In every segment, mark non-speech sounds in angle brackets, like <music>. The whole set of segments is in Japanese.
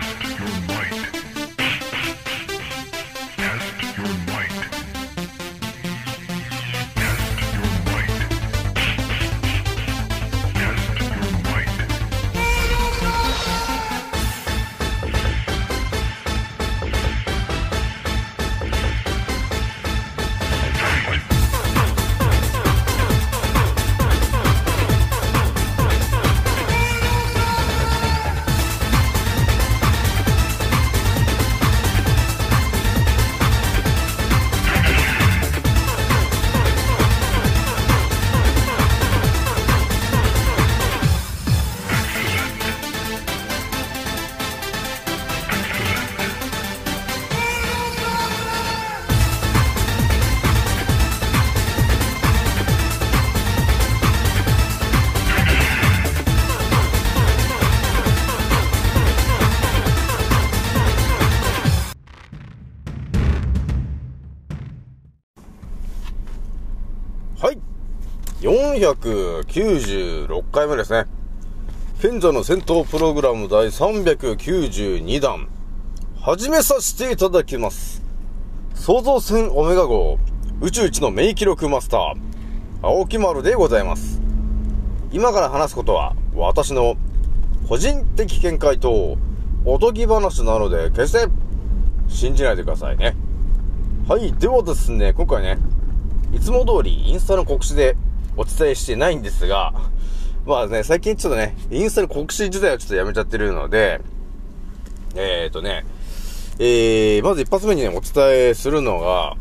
Test your might. 496回目ですね。賢者の戦闘プログラム第392弾。始めさせていただきます。創造船オメガ号宇宙一の名記録マスター、青木丸でございます。今から話すことは、私の個人的見解とおとぎ話なので、決して信じないでくださいね。はい。ではですね、今回ね、いつも通りインスタの告知でお伝えしてないんですが、まあね、最近ちょっとね、インスタの告知自体はちょっとやめちゃってるので、えーとね、えー、まず一発目にね、お伝えするのが、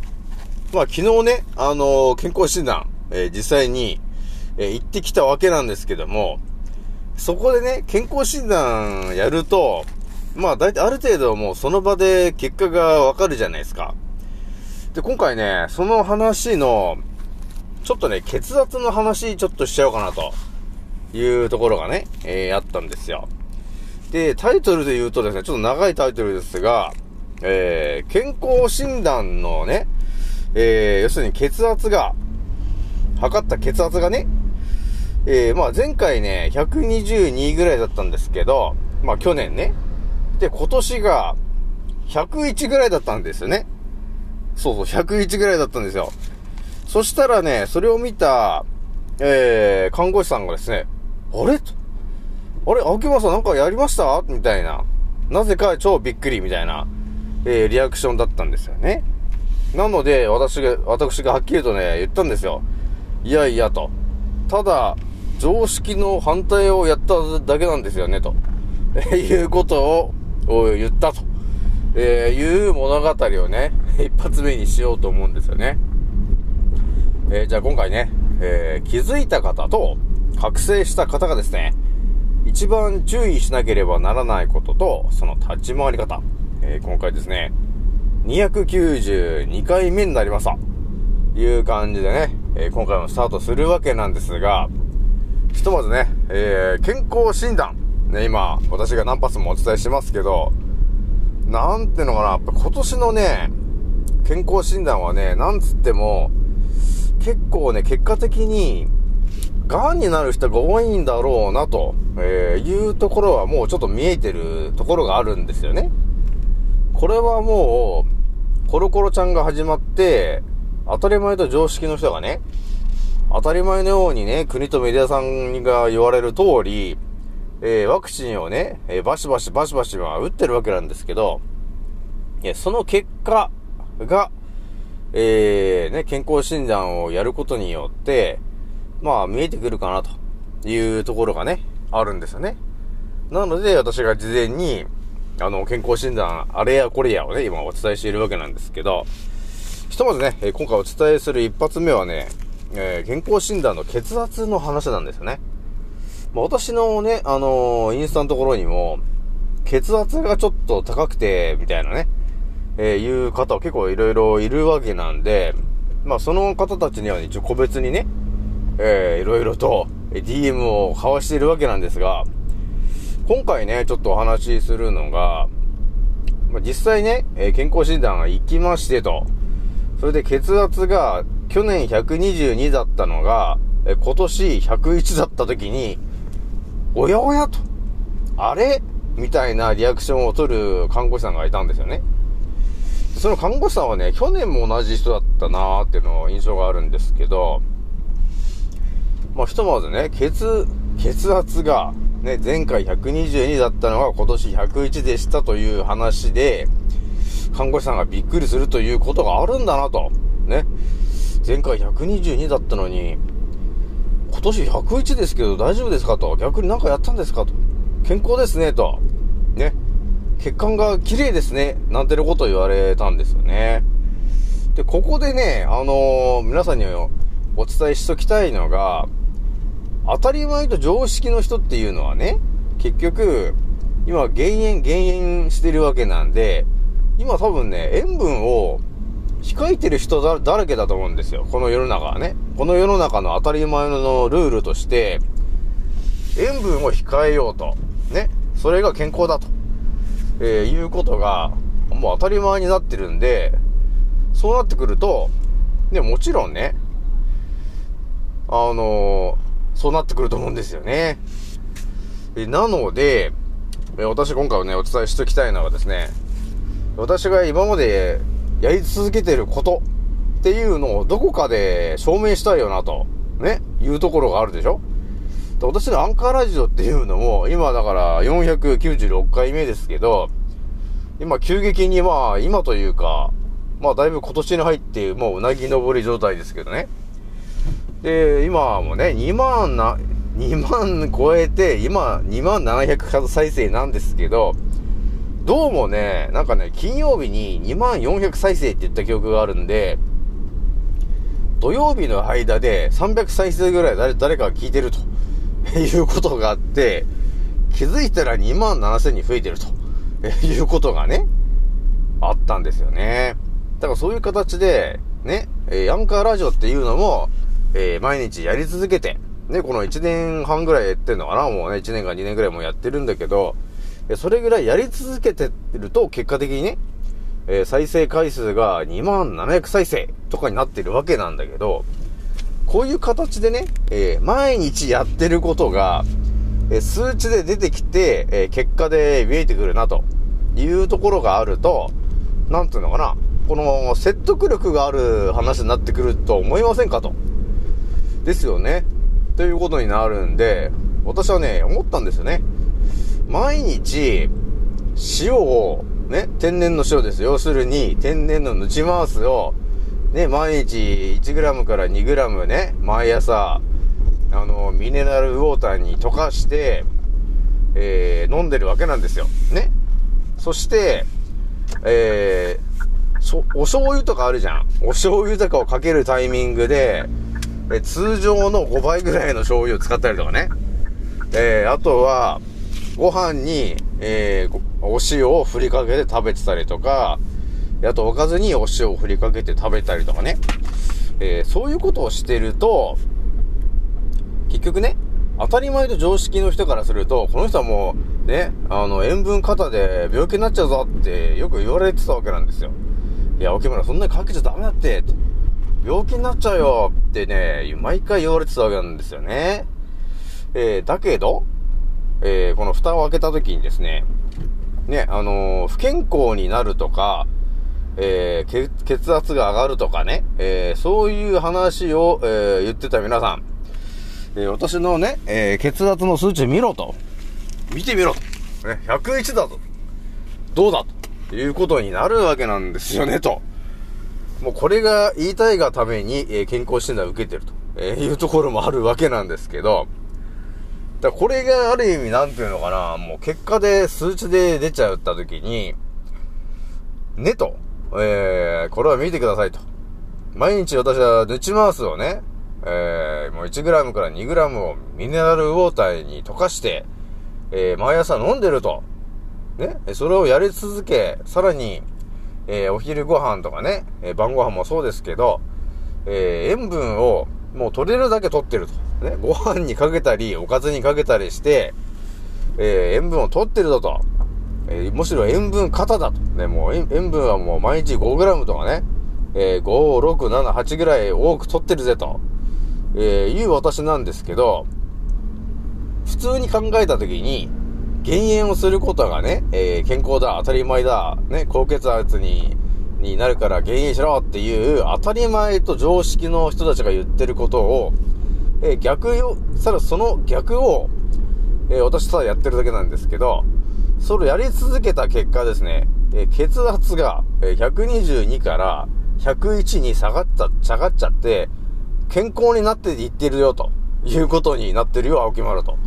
まあ昨日ね、あのー健康診断、えー実際に、えー行ってきたわけなんですけども、そこでね、健康診断やると、まあ大体ある程度もうその場で結果がわかるじゃないですか。で、今回ね、その話の、ちょっとね、血圧の話ちょっとしちゃおうかなというところがね、えー、あったんですよ。で、タイトルで言うとですね、ちょっと長いタイトルですが、えー、健康診断のね、えー、要するに血圧が、測った血圧がね、えー、まあ前回ね、122ぐらいだったんですけど、まあ去年ね。で、今年が、101ぐらいだったんですよね。そうそう、101ぐらいだったんですよ。そしたらね、それを見た、えー、看護師さんがですね、あれ？あれ？青木さんなんかやりました？みたいな。なぜか超びっくりみたいな、えー、リアクションだったんですよね。なので、私が、私がはっきりとね、言ったんですよ。いやいやと。ただ、常識の反対をやっただけなんですよね、と。え <laughs> いうことを、を言ったと。えーいう物語をね、一発目にしようと思うんですよね。えーじゃあ今回ね、えー気づいた方と覚醒した方がですね、一番注意しなければならないことと、その立ち回り方。えー今回ですね、292回目になりましたと。いう感じでね、え今回もスタートするわけなんですが、ひとまずね、え健康診断。ね、今、私が何発もお伝えしますけど、なんてのかな、今年のね、健康診断はね、なんつっても、結構ね、結果的に、癌になる人が多いんだろうな、と、えいうところはもうちょっと見えてるところがあるんですよね。これはもう、コロコロちゃんが始まって、当たり前と常識の人がね、当たり前のようにね、国とメディアさんが言われる通り、えーワクチンをね、えーバシバシバシバシは打ってるわけなんですけど、いや、その結果が、えー、ね、健康診断をやることによって、まあ、見えてくるかなというところがね、あるんですよね。なので、私が事前に、あの、健康診断、あれやこれやをね、今お伝えしているわけなんですけど、ひとまずね、今回お伝えする一発目はね、えー健康診断の血圧の話なんですよね。まあ、私のね、あのーインスタのところにも、血圧がちょっと高くて、みたいなね、えーいう方結構いろいろいるわけなんで、まあ、その方たちには一応個別にね、えーいろいろと DM を交わしているわけなんですが、今回ね、ちょっとお話しするのが、まあ、実際ね、えー健康診断が行きましてと、それで血圧が去年122だったのが、えー今年101だった時に、おやおやと、あれ？みたいなリアクションを取る看護師さんがいたんですよね。その看護師さんはね、去年も同じ人だったなーっていうの印象があるんですけど、まあ、ひとまずね、血、血圧が、ね、前回122だったのが今年101でしたという話で、看護師さんがびっくりするということがあるんだなと。ね。前回122だったのに、今年101ですけど大丈夫ですかと。逆に何かやったんですかと。健康ですね、と。ね。血管が綺麗ですね。なんてることを言われたんですよね。で、ここでね、あのー、皆さんにお伝えしときたいのが、当たり前と常識の人っていうのはね、結局、今減塩、減塩してるわけなんで、今多分ね、塩分を控えてる人だだらけだと思うんですよ。この世の中はね。この世の中の当たり前のルールとして、塩分を控えようと。ね。それが健康だと。えー、いうことが、もう当たり前になってるんで、そうなってくると、ね、もちろんね、あのー、そうなってくると思うんですよね。えなので、え私今回はね、お伝えしておきたいのはですね、私が今までやり続けてることっていうのをどこかで証明したいよなと、ね、いうところがあるでしょ私のアンカーラジオっていうのも、今だから496回目ですけど、今急激にまあ、今というか、まあだいぶ今年に入ってもううなぎ登り状態ですけどね。で、今もね、2万な、2万超えて、今2万700再生なんですけど、どうもね、なんかね、金曜日に2万400再生って言った記憶があるんで、土曜日の間で300再生ぐらい誰誰かが聞いてると <laughs> いうことがあって、気づいたら2万7000に増えてると <laughs> いうことがね、あったんですよね。だからそういう形で、ね、えー、アンカーラジオっていうのも、えー、毎日やり続けて、ね、この1年半ぐらいやってんのかなもうね、1年か2年ぐらいもやってるんだけど、それぐらいやり続けてると、結果的にね、えー、再生回数が2万700再生とかになってるわけなんだけど、こういう形でね、えー、毎日やってることが、え、数値で出てきて、え結果で見えてくるなというところがあると、なんていうのかな、この説得力がある話になってくると思いませんかと。ですよね。ということになるんで、私はね、思ったんですよね。毎日、塩を、ね、天然の塩です。要するに、天然のヌチマースを、ね、毎日 1g から 2g ね、毎朝、あの、ミネラルウォーターに溶かして、えー、飲んでるわけなんですよ。ね。そして、えー、お醤油とかあるじゃん。お醤油とかをかけるタイミングで、え通常の5倍ぐらいの醤油を使ったりとかね。えー、あとは、ご飯に、えー、お塩を振りかけて食べてたりとか、あとおかずにお塩を振りかけて食べたりとかね。えー、そういうことをしてると、結局ね、当たり前と常識の人からすると、この人はもう、ね、あの、塩分過多で病気になっちゃうぞってよく言われてたわけなんですよ。いや、沖村そんなにかけちゃダメだって、病気になっちゃうよってね、毎回言われてたわけなんですよね。えー、だけど、えー、この蓋を開けた時にですね、ね、あのー、不健康になるとか、えー、血圧が上がるとかね、えー、そういう話を、えー、言ってた皆さん、えー、私のね、えー、血圧の数値見ろと。見てみろと。ね、101だと。どうだということになるわけなんですよね、と。もうこれが言いたいがために、えー、健康診断を受けてると、えいうところもあるわけなんですけど、だこれがある意味なんていうのかな、もう結果で数値で出ちゃった時に、ねと、えー、これは見てくださいと。毎日私はヌチマースをね、えー、もう 1g から 2g をミネラルウォーターに溶かして、えー、毎朝飲んでると。ね、それをやり続け、さらに、えー、お昼ご飯とかね、えー、晩ご飯もそうですけど、えー、塩分をもう取れるだけ取ってると。ね、ご飯にかけたり、おかずにかけたりして、えー、塩分を取ってるぞと。えー、むしろ塩分過多だと。ね、もう塩分はもう毎日 5g とかね、えー、5、6、7、8ぐらい多く取ってるぜと、えー、いう私なんですけど、普通に考えたときに、減塩をすることがね、えー健康だ、当たり前だ、ね、高血圧に、になるから減塩しろっていう当たり前と常識の人たちが言ってることを、えー逆よ、さらその逆を、えー私ただやってるだけなんですけど、それをやり続けた結果ですね、え血圧が、122から101に下がっちゃ、下がっちゃって、健康になっていってるよ、ということになってるよ、青木丸と。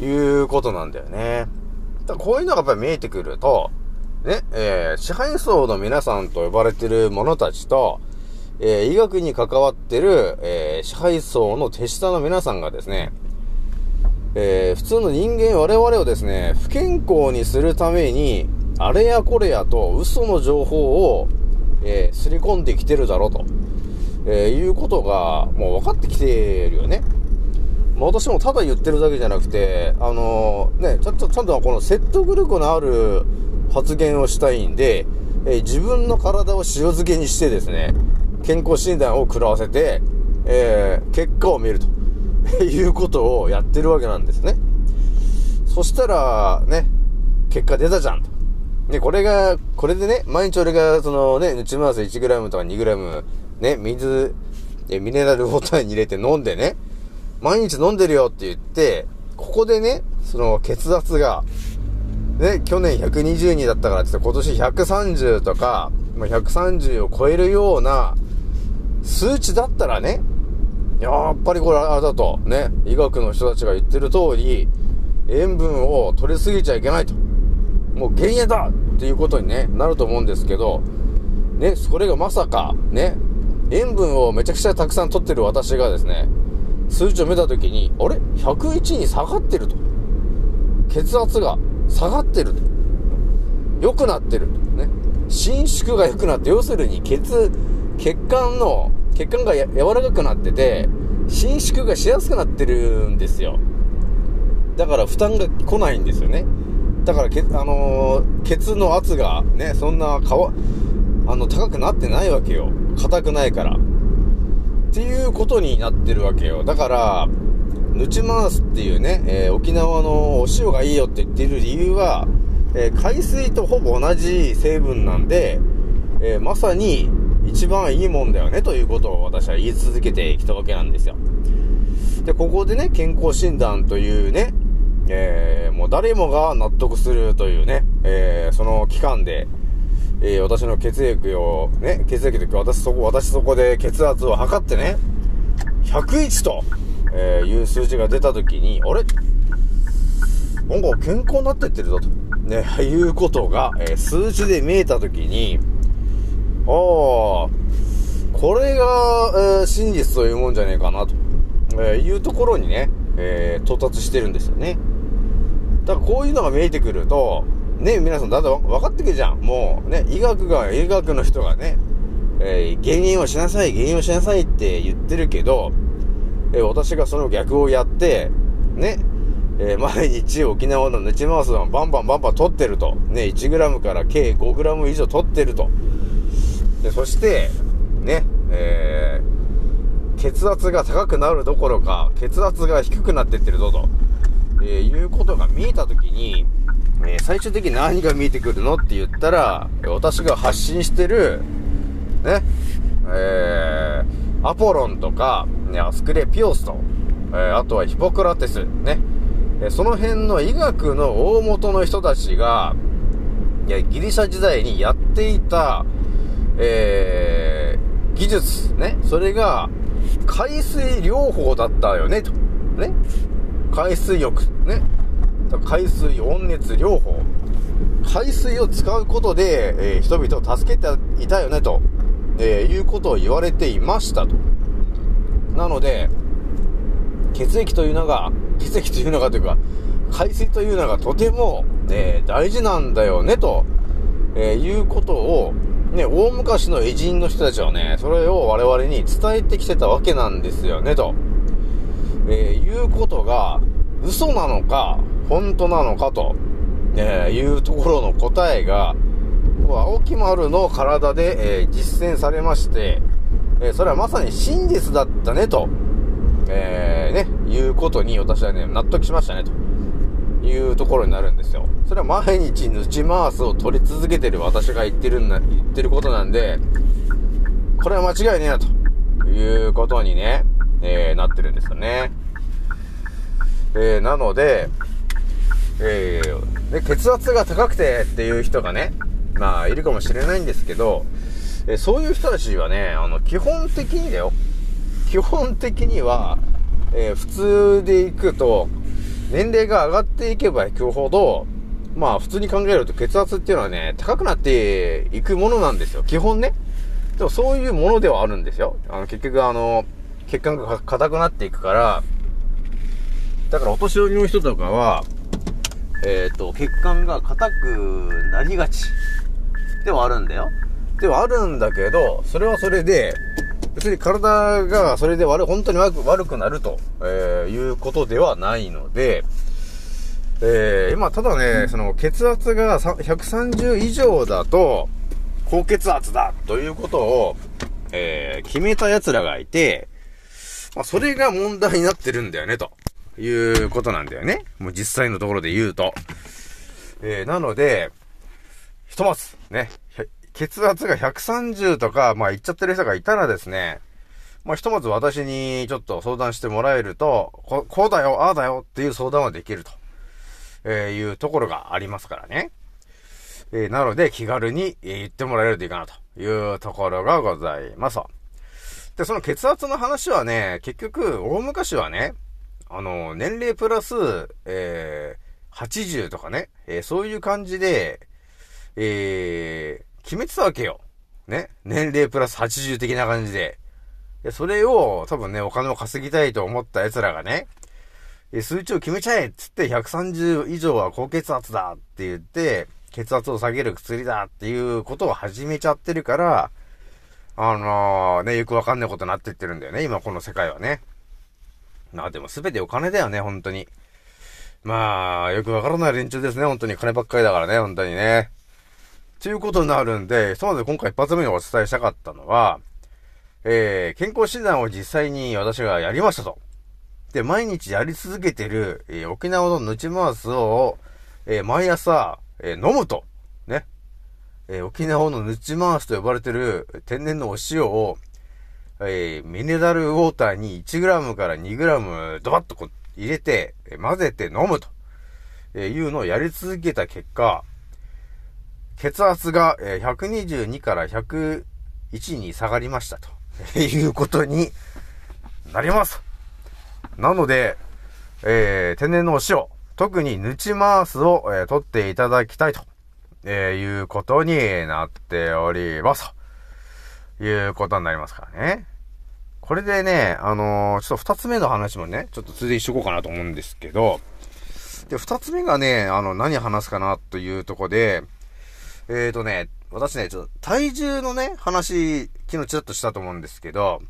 いうことなんだよね。だこういうのがやっぱり見えてくると、ね、えー支配層の皆さんと呼ばれてる者たちと、えー医学に関わってる、えー支配層の手下の皆さんがですね、えー普通の人間我々をですね、不健康にするために、あれやこれやと嘘の情報を、えーすり込んできてるだろうと、えーいうことがもう分かってきてるよね。ま私もただ言ってるだけじゃなくて、あのーね、ちゃんと、ちゃんとこの説得力のある発言をしたいんで、え自分の体を塩漬けにしてですね、健康診断を食らわせて、え結果を見るということをやってるわけなんですね。そしたら、ね、結果出たじゃん。で、これが、これでね、毎日俺が、そのね、内回す 1g とか 2g、ね、水、えミネラルウォーターに入れて飲んでね、毎日飲んでるよって言って、ここでね、その血圧が、ね、去年122だったからって言って今年130とか、まあ、130を超えるような数値だったらね、やっぱりこれあれだと、ね、医学の人たちが言ってる通り、塩分を取りすぎちゃいけないと。もう減塩だっていうことにね、なると思うんですけど、ね、それがまさか、ね、塩分をめちゃくちゃたくさん取ってる私がですね、数値を見たときに、あれ ?101 に下がってると。血圧が下がってると。良くなってると。ね。伸縮が良くなって、要するに血、血管の、血管がや柔らかくなってて、伸縮がしやすくなってるんですよ。だから負担が来ないんですよね。だからけ、あのーケツの圧がね、そんなかわ、あの、高くなってないわけよ。硬くないから。っていうことになってるわけよ。だから、ヌチマースっていうね、えー沖縄のお塩がいいよって言ってる理由は、えー海水とほぼ同じ成分なんで、えーまさに一番いいもんだよねということを私は言い続けてきたわけなんですよ。で、ここでね、健康診断というね、えーもう誰もが納得するというね、えーその期間で、えー私の血液を、ね、血液とか私そこ、私そこで血圧を測ってね、101と、えーいう数字が出たときに、あれ？なんか健康になってってるぞと、ね、いうことが、えー数字で見えたときに、ああ、これが、えー真実というもんじゃねえかなと、えーいうところにね、えー到達してるんですよね。だからこういうのが見えてくると、ね、皆さんだんだん分かってくるじゃん。もうね、医学が、医学の人がね、えー減塩をしなさい、減塩をしなさいって言ってるけど、えー私がその逆をやって、ね、えー毎日沖縄のネチマウスをバンバンバンバン取ってると。ね、1g から計 5g 以上取ってると。で、そして、ね、えー血圧が高くなるどころか、血圧が低くなってってるぞと、えーいうことが見えたときに、えー最終的に何が見えてくるのって言ったら、私が発信してる、ね、えーアポロンとか、ね、アスクレピオスと、えーあとはヒポクラテス、ね、えその辺の医学の大元の人たちが、いや、ギリシャ時代にやっていた、えー技術、ね、それが、海水療法だったよね、と。ね。海水浴、ね。海水温熱療法。海水を使うことで、えー人々を助けていたよね、と、えーいうことを言われていましたと。なので、血液というのが、血液というのがというか、海水というのがとても、え大事なんだよね、と、えーいうことを、ね、大昔の偉人の人たちはね、それを我々に伝えてきてたわけなんですよね、と。えーいうことが、嘘なのか、本当なのかと、えーいうところの答えが、青木丸の体で、えー実践されまして、えーそれはまさに真実だったね、と、えーね、いうことに私はね、納得しましたね、というところになるんですよ。それは毎日ヌチマースを取り続けてる私が言ってるんだ、言ってることなんで、これは間違いねえな、ということにね、えー、なってるんですよね。えー、なので、えー、で、血圧が高くてっていう人がね、まあ、いるかもしれないんですけど、えー、そういう人たちはね、あの、基本的にだよ。基本的には、えー、普通で行くと、年齢が上がっていけば行くほど、まあ普通に考えると血圧っていうのはね、高くなっていくものなんですよ。基本ね。でもそういうものではあるんですよ。あの結局あの、血管が硬くなっていくから、だからお年寄りの人とかは、えっ、ー、と、血管が硬くなりがちではあるんだよ。ではあるんだけど、それはそれで、別に体がそれで悪、本当に悪悪くなると、えー、いうことではないので、えー、今、ただね、その血圧が130以上だと、高血圧だということを、えー、決めた奴らがいて、まあ、それが問題になってるんだよね、ということなんだよね。もう実際のところで言うと。えー、なので、ひとまず、ね、血圧が130とか、まあ言っちゃってる人がいたらですね、まあひとまず私にちょっと相談してもらえると、ここうだよ、ああだよっていう相談はできると、えー、いうところがありますからね。えー、なので気軽に言ってもらえるといいかなというところがございます。で、その血圧の話はね、結局、大昔はね、あの、年齢プラス、えー、80とかね、えー、そういう感じで、えー、決めてたわけよ。ね？年齢プラス80的な感じで。で、それを多分ね、お金を稼ぎたいと思った奴らがね、数値を決めちゃえっつって130以上は高血圧だって言って、血圧を下げる薬だっていうことを始めちゃってるから、あのー、ね、よくわかんないことになってってるんだよね、今この世界はね。まあでも全てお金だよね、本当に。まあ、よくわからない連中ですね、本当に。金ばっかりだからね、本当にね。ということになるんで、ひとまず今回一発目にお伝えしたかったのは、えー、健康診断を実際に私がやりましたと。で、毎日やり続けてる、えー、沖縄のヌチマースを、えー、毎朝、えー、飲むと。ね。えー、沖縄のヌチマースと呼ばれてる天然のお塩を、えー、ミネラルウォーターに 1g から 2g ドバッとこう入れて、混ぜて飲むと、えー、いうのをやり続けた結果、血圧が122から101に下がりましたと <laughs> いうことになります。なので、えー、天然のお塩、特にヌチマースを、えー、取っていただきたいと、えー、いうことになっております。ということになりますからね。これでね、あのー、ちょっと二つ目の話もね、ちょっと続いてしとこうかなと思うんですけど、で、二つ目がね、あの、何話すかなというとこで、えーとね、私ね、ちょっと体重のね、話、昨日ちょっとしたと思うんですけど、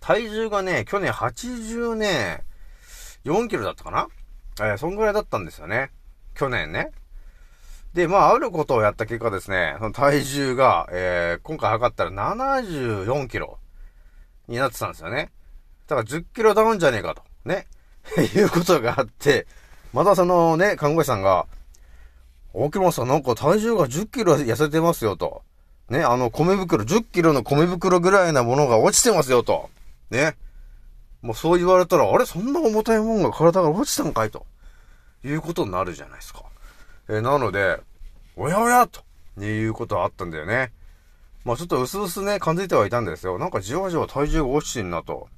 体重がね、去年80ね、4キロだったかな？えー、そんぐらいだったんですよね。去年ね。で、まあ、あることをやった結果ですね、その体重が、えー、今回測ったら74キロになってたんですよね。だから10キロダウンじゃねえかと。ね。<laughs> いうことがあって、またそのね、看護師さんが、大木本さんなんか体重が10キロ痩せてますよと。ね、あの米袋、10キロの米袋ぐらいなものが落ちてますよと。ね。もうそう言われたら、あれそんな重たいもんが体が落ちたんかいと。いうことになるじゃないですか。えー、なので、おやおやと、いうことはあったんだよね。まあちょっと薄々ね、感じてはいたんですよ。なんかじわじわ体重が落ちてんなと。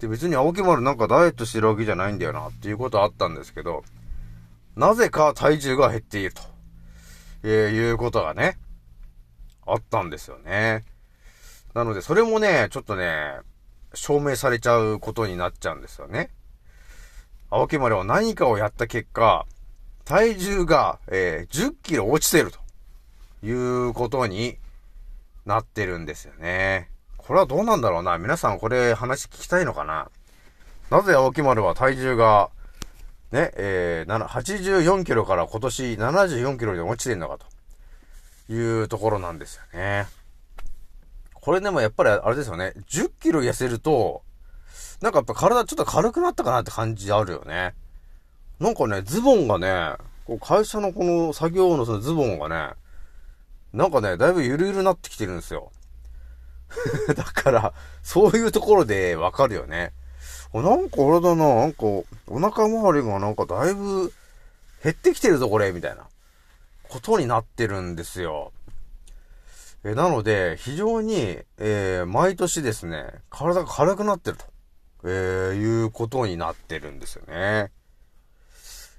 で、別に青木丸なんかダイエットしてるわけじゃないんだよな、っていうことはあったんですけど、なぜか体重が減っていると、えー、いうことがね、あったんですよね。なので、それもね、ちょっとね、証明されちゃうことになっちゃうんですよね。青木丸は何かをやった結果、体重が、えー、10キロ落ちてるということになってるんですよね。これはどうなんだろうな。皆さんこれ話聞きたいのかななぜ青木丸は体重がね、えー、84キロから今年74キロに落ちてんのかというところなんですよね。これでもやっぱりあれですよね。10キロ痩せると、なんかやっぱ体ちょっと軽くなったかなって感じあるよね。なんかね、ズボンがね、こう会社のこの作業のそのズボンがね、なんかね、だいぶゆるゆるなってきてるんですよ。<laughs> だから、そういうところでわかるよね。あなんか俺だな、なんか、お腹周りがなんかだいぶ減ってきてるぞ、これ、みたいな、ことになってるんですよ。えなので、非常に、えー毎年ですね、体が軽くなってると、えーいうことになってるんですよね。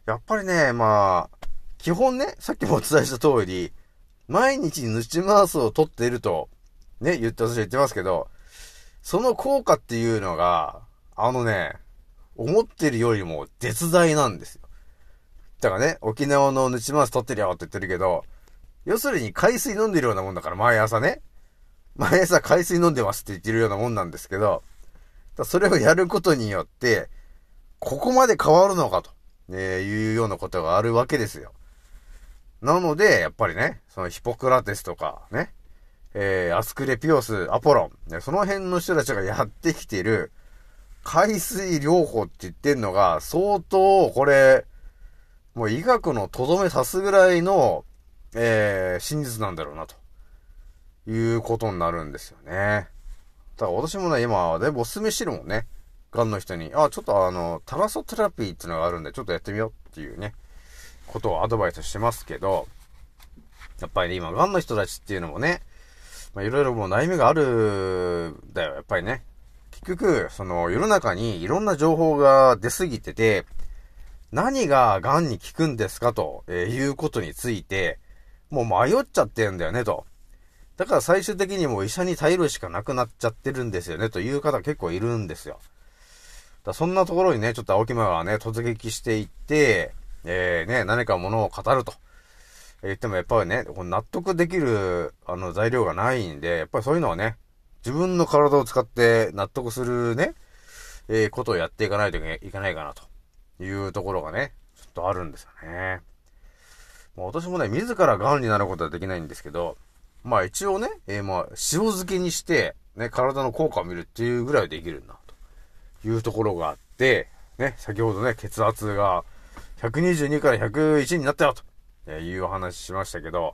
やっぱりね、まあ、基本ね、さっきもお伝えした通り、毎日ヌチマースを取っていると、ね、言って、私は言ってますけど、その効果っていうのが、あのね、思ってるよりも絶大なんですよ。だからね、沖縄のヌチマース取ってるよって言ってるけど、要するに海水飲んでるようなもんだから、毎朝ね。毎朝海水飲んでますって言ってるようなもんなんですけど、それをやることによって、ここまで変わるのかと、えーいうようなことがあるわけですよ。なので、やっぱりね、そのヒポクラテスとか、ね、えー、アスクレピオス、アポロン、ね、その辺の人たちがやってきてる、海水療法って言ってんのが、相当、これ、もう医学のとどめ刺すぐらいの、えー、真実なんだろうな、ということになるんですよね。だから私もね、今、だいぶお勧めしてるもんね。ガンの人に、あ、ちょっとあの、タラソテラピーっていうのがあるんで、ちょっとやってみようっていうね、ことをアドバイスしてますけど、やっぱりね、今、ガンの人たちっていうのもね、まあ、いろいろもう悩みがある、だよ、やっぱりね。結局、その、世の中にいろんな情報が出すぎてて、何が癌に効くんですかと、えいうことについて、もう迷っちゃってんだよね、と。だから最終的にもう医者に頼るしかなくなっちゃってるんですよね、という方結構いるんですよ。だそんなところにね、ちょっと青木間がね、突撃していって、えー、ね、何かものを語ると。言ってもやっぱりね、納得できる、あの、材料がないんで、やっぱりそういうのはね、自分の体を使って納得するね、えーことをやっていかないといけないかな、というところがね、ちょっとあるんですよね。もう私もね、自ら癌になることはできないんですけど、まあ一応ね、えーまあ、塩漬けにして、ね、体の効果を見るっていうぐらいできるな、というところがあって、ね、先ほどね、血圧が122から101になったよ、というお話しましたけど、やっ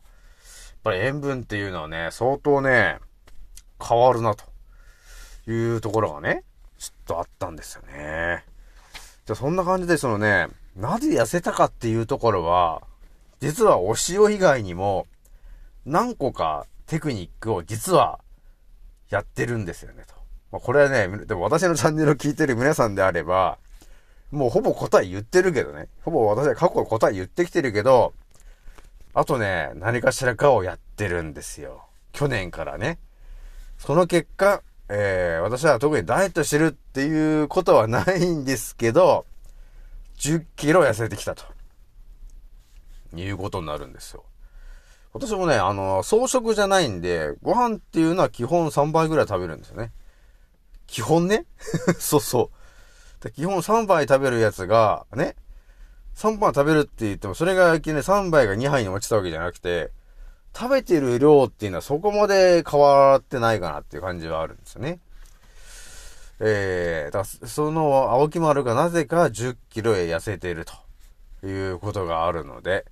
ぱり塩分っていうのはね、相当ね、変わるな、というところがね、ちょっとあったんですよね。じゃあそんな感じで、そのね、なぜ痩せたかっていうところは、実はお塩以外にも、何個かテクニックを実はやってるんですよね、と。まあ、これはね、でも私のチャンネルを聞いてる皆さんであれば、もうほぼ答え言ってるけどね。ほぼ私は過去答え言ってきてるけど、あとね、何かしらかをやってるんですよ。去年からね。その結果、えー、私は特にダイエットしてるっていうことはないんですけど、10キロ痩せてきたと。いうことになるんですよ。私もね、あの、草食じゃないんで、ご飯っていうのは基本3杯ぐらい食べるんですよね。基本ね？<laughs> そうそう。基本3杯食べるやつが、ね、3杯食べるって言っても、それがいきなり3杯が2杯に落ちたわけじゃなくて、食べてる量っていうのはそこまで変わってないかなっていう感じはあるんですよね。えー、だその青木丸がなぜか10キロへ痩せているということがあるので、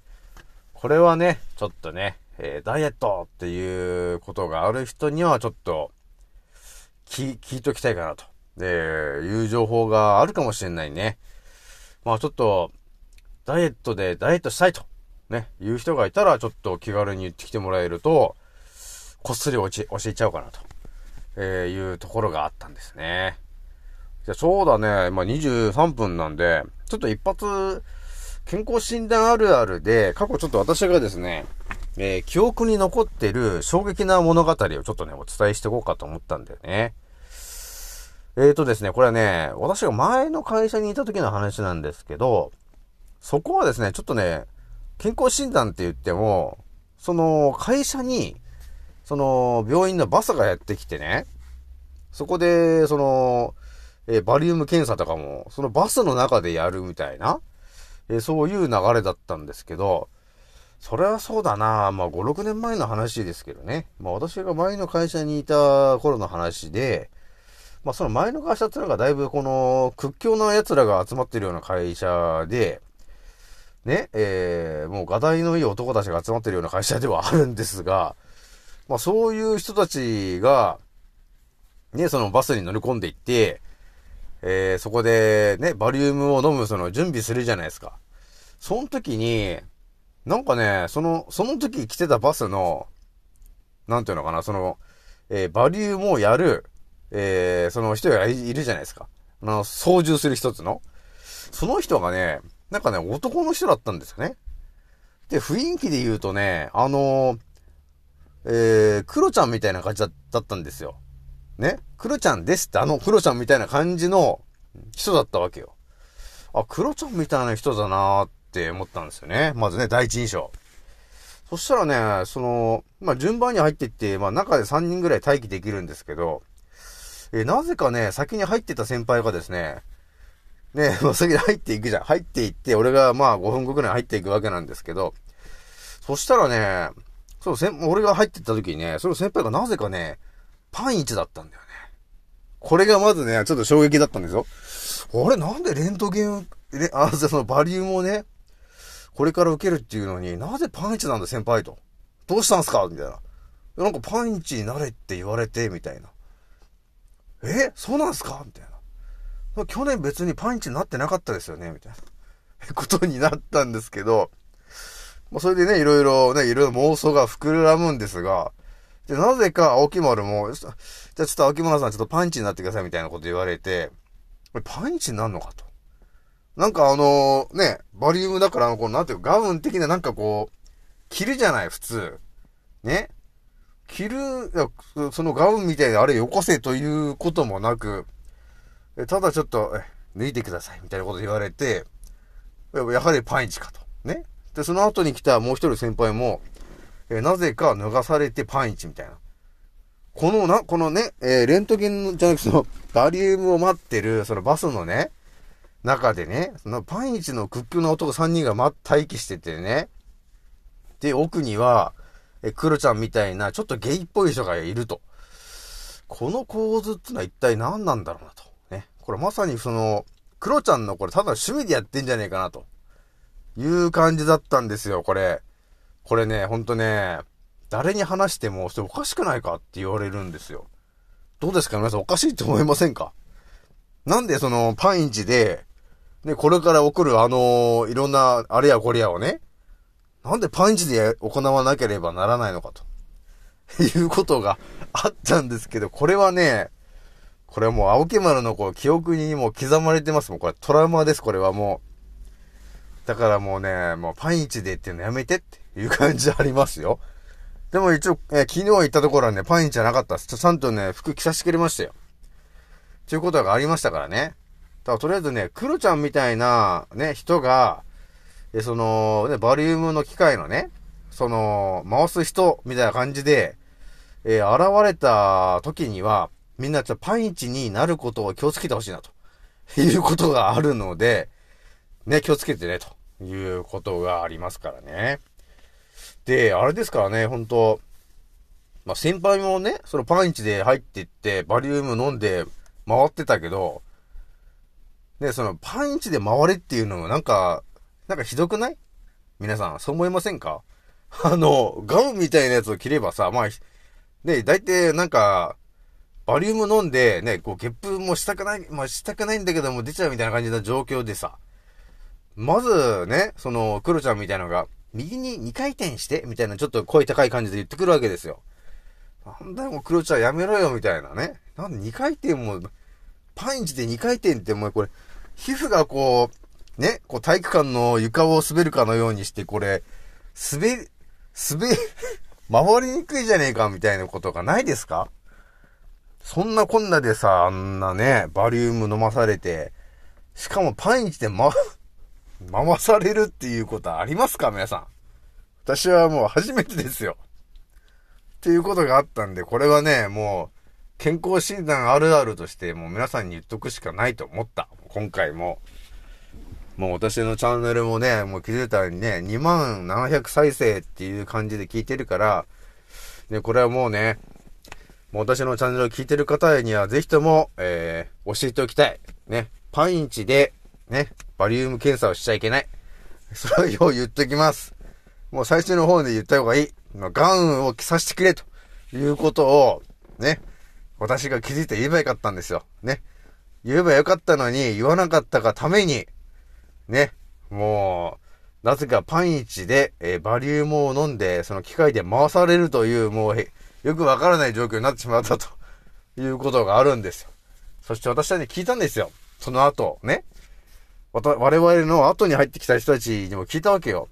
これはね、ちょっとね、えーダイエットっていうことがある人にはちょっと、聞、聞いときたいかなと、えーいう情報があるかもしれないね。まあちょっと、ダイエットでダイエットしたいと、ね、いう人がいたらちょっと気軽に言ってきてもらえると、こっそり教え教えちゃおうかなと、えいうところがあったんですね。じゃそうだね、まあ23分なんで、ちょっと一発、健康診断あるあるで、過去ちょっと私がですね、えー記憶に残ってる衝撃な物語をちょっとね、お伝えしていこうかと思ったんだよね。えーとですね、これはね、私が前の会社にいた時の話なんですけど、そこはですね、ちょっとね、健康診断って言っても、その会社に、その病院のバスがやってきてね、そこで、その、えーバリウム検査とかも、そのバスの中でやるみたいな、えーそういう流れだったんですけど、それはそうだなまあ5、6年前の話ですけどね。まあ私が前の会社にいた頃の話で、まあその前の会社っていうのがだいぶこの屈強な奴らが集まってるような会社で、ね、えー、もう画題のいい男たちが集まってるような会社ではあるんですが、まあそういう人たちが、ね、そのバスに乗り込んでいって、えー、そこでね、バリウムを飲むその準備するじゃないですか。その時に、なんかね、その、その時来てたバスの、なんていうのかな、その、えーバリウムをやる、えーその人がいるじゃないですか。あの、操縦する一つの。その人がね、なんかね、男の人だったんですよね。で、雰囲気で言うとね、あのーえー、クロちゃんみたいな感じだったんですよ。ね？クロちゃんですって、あのクロちゃんみたいな感じの人だったわけよ。あ、クロちゃんみたいな人だなーって思ったんですよね。まずね、第一印象。そしたらね、その、まあ、順番に入っていって、まあ、中で3人ぐらい待機できるんですけど、えなぜかね、先に入ってた先輩がですね、ね、<laughs> もう先に入っていくじゃん。入っていって、俺がまあ5分後くらい入っていくわけなんですけど、そしたらね、そう、先俺が入ってった時にね、その先輩がなぜかね、パン1だったんだよね。これがまずね、ちょっと衝撃だったんですよ。あれ、なんでレントゲン、ね、あ、そのバリウムをね、これから受けるっていうのに、なぜパン1なんだ先輩と。どうしたんすか？みたいな。なんかパン1になれって言われて、みたいな。え？そうなんすか？みたいな。去年別にパンチになってなかったですよねみたいな。<laughs> ことになったんですけど、まあ、それでね、いろいろね、いろいろ妄想が膨らむんですが、で、なぜか青木丸も、じゃあちょっと青木丸さんちょっとパンチになってくださいみたいなこと言われて、これパンチになるのかと。なんかあのね、バリウムだから、こう、なんていうか、ガウン的ななんかこう、着るじゃない、普通。ね。着る、そのガウンみたいなあれよこせということもなく、ただちょっと、え脱いでください、みたいなこと言われて、やはりパンイチかと。ね。で、その後に来たもう一人先輩も、えなぜか脱がされてパンイチみたいな。このな、このね、えーレントゲンじゃなくて、その、バリウムを待ってる、そのバスのね、中でね、そのパンイチの屈強な男3人が待機しててね、で、奥には、え、クロちゃんみたいな、ちょっとゲイっぽい人がいると。この構図ってのは一体何なんだろうなと。これまさにその、クロちゃんのこれただ趣味でやってんじゃねえかなと。いう感じだったんですよ、これ。これね、ほんとね、誰に話しても、それおかしくないかって言われるんですよ。どうですか皆さんおかしいと思いませんか？なんでそのパンイチで、ね、これから起こるあのいろんなあれやこれやをね、なんでパンイチで行わなければならないのかと。いうことがあったんですけど、これはね、これはもう青木丸のこう記憶にもう刻まれてますもん。これトラウマです、これはもう。だからもうね、もうパンイチでっていうのやめてっていう感じありますよ。でも一応、え昨日行ったところはね、パンイチじゃなかったです。ちゃんとね、服着させてくれましたよ。ということがありましたからね。だからとりあえずね、クロちゃんみたいなね、人が、え、その、ね、バリウムの機械のね、その、回す人みたいな感じで、えー現れた時には、みんなちょっとパンイチになることを気をつけてほしいな、と。<laughs> いうことがあるので、ね、気をつけてね、と。いうことがありますからね。で、あれですからね、本当まあ、先輩もね、そのパンイチで入っていって、バリウム飲んで回ってたけど、ね、そのパンイチで回れっていうのもなんか、なんかひどくない？皆さん、そう思いませんか？あの、ガウンみたいなやつを着ればさ、まあ、ね、大体なんか、バリウム飲んで、ね、こう、ゲップもしたくない、まあ、したくないんだけども出ちゃうみたいな感じの状況でさ、まずね、その、クロちゃんみたいなのが、右に2回転して、みたいなちょっと声高い感じで言ってくるわけですよ。なんだよ、もクロちゃんやめろよ、みたいなね。なんで2回転も、パンチで2回転ってもうこれ、皮膚がこう、ね、こう体育館の床を滑るかのようにして、これ、滑り、滑り、<laughs> 回りにくいじゃねえか、みたいなことがないですか？そんなこんなでさ、あんなね、バリウム飲まされて、しかもパンイチでま、<laughs> 回されるっていうことはありますか皆さん。私はもう初めてですよ。っていうことがあったんで、これはね、もう、健康診断あるあるとして、もう皆さんに言っとくしかないと思った。今回も。もう私のチャンネルもね、もう気づいたらにね、2万700再生っていう感じで聞いてるから、ね、これはもうね、私のチャンネルを聞いてる方にはぜひとも、えー、教えておきたい。ね、パンイチで、ね、バリウム検査をしちゃいけない。<laughs> それを言っときます。もう最初の方で言った方がいい。ガウンを着させてくれということを、ね、私が気づいて言えばよかったんですよ。ね。言えばよかったのに言わなかったがために、ね、もう、なぜかパンイチで、えーバリウムを飲んで、その機械で回されるという、もう、よくわからない状況になってしまったと <laughs> いうことがあるんですよ。そして私はね、聞いたんですよ。その後、ね。我々の後に入ってきた人たちにも聞いたわけよ。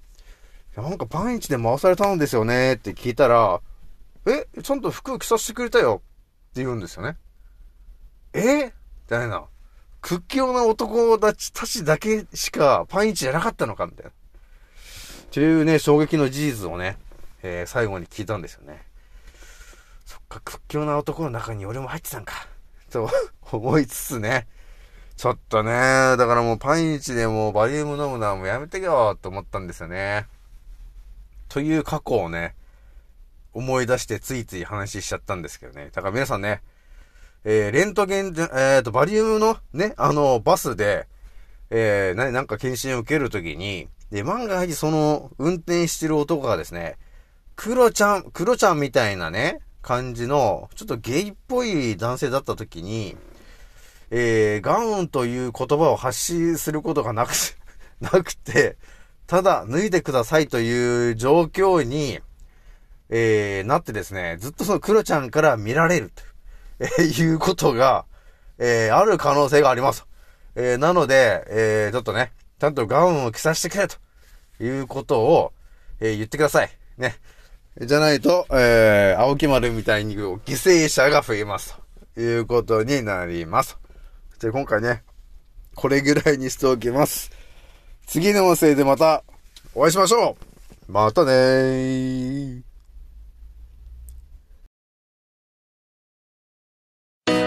なんかパンイチで回されたんですよねって聞いたら、え、ちゃんと服着させてくれたよって言うんですよね。え？みたいな。屈強な男たちたちだけしかパンイチじゃなかったのかみたいな。っていうね、衝撃の事実をね、えー最後に聞いたんですよね。屈強な男の中に俺も入ってたんか。と思いつつね。ちょっとね、だからもうパンイチでもうバリウム飲むのはもうやめてよと思ったんですよね。という過去をね、思い出してついつい話しちゃったんですけどね。だから皆さんね、えー、レントゲン、えっ、と、バリウムのね、あの、バスで、えー、な、なんか検診を受けるときに、で、万が一その、運転してる男がですね、クロちゃん、クロちゃんみたいなね、感じの、ちょっとゲイっぽい男性だったときに、えー、ガウンという言葉を発信することがなく、<laughs> なくて、ただ脱いでくださいという状況に、えー、なってですね、ずっとそのクロちゃんから見られると、いうことが、えー、ある可能性があります。えー、なので、えー、ちょっとね、ちゃんとガウンを着させてくれということを、えー、言ってください。ね。じゃないと、えー、青木丸みたいに犠牲者が増えます。ということになります。じゃ今回ね、これぐらいにしておきます。次の音声でまたお会いしましょうまたねー。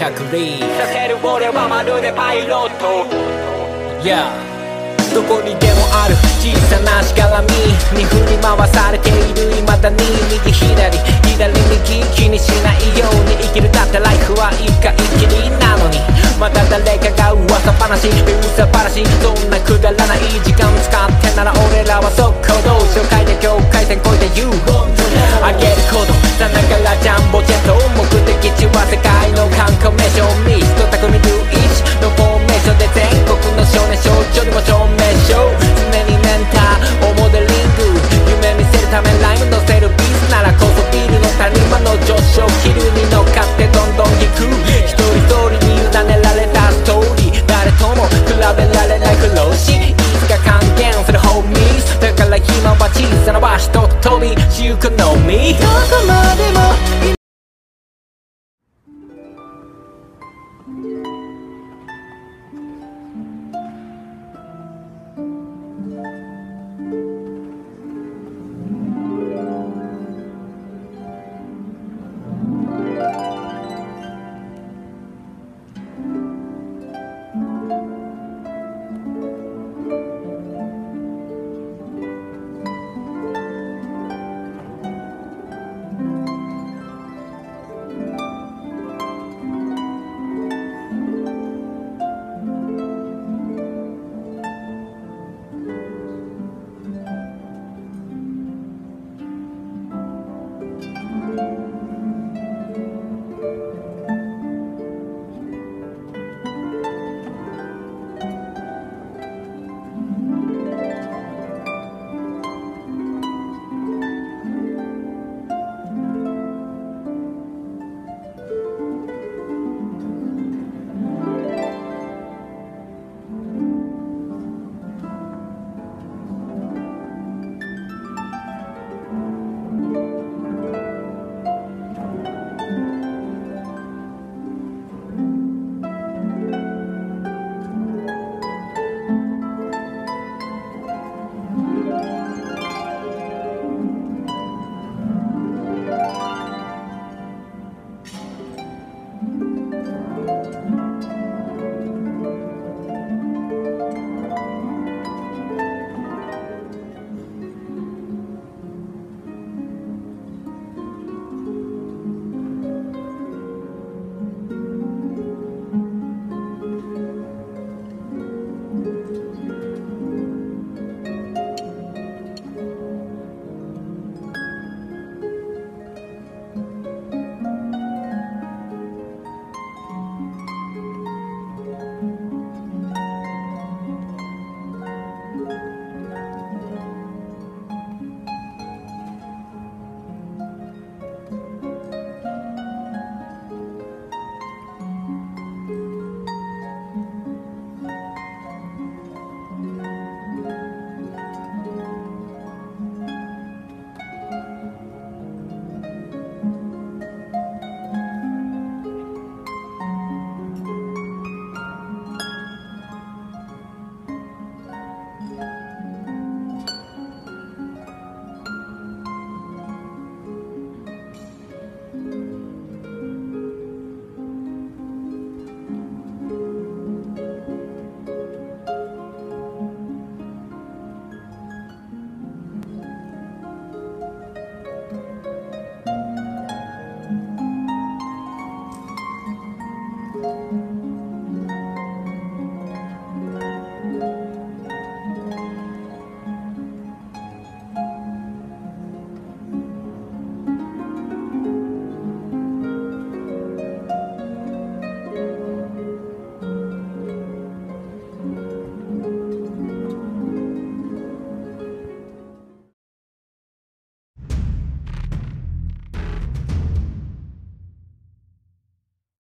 着陸。させる俺はまるでパイロット。Yeah どこにでもある小さなしがらみに振り回されている未だに右左左右気にしないように生きるだってライフは一回きりなのにまた誰かが噂話噂話そんなくだらない時間使ってなら俺らは速攻動紹介で境界線越えて You あげることさながらジャンボジェット目的地は世界の観光名所ミスト匠龍一のフォーメーションで全国の少年少女にも証明書常にねンターをモデリング夢見せるためライム乗せるビスならこそビルの谷間の上昇気流に乗っかってどんどん行く一人一人に委ねられたストーリー誰とも比べられない苦労しいつか還元するホーミーズだから今は小さな場所と飛び私欲のみどこまでも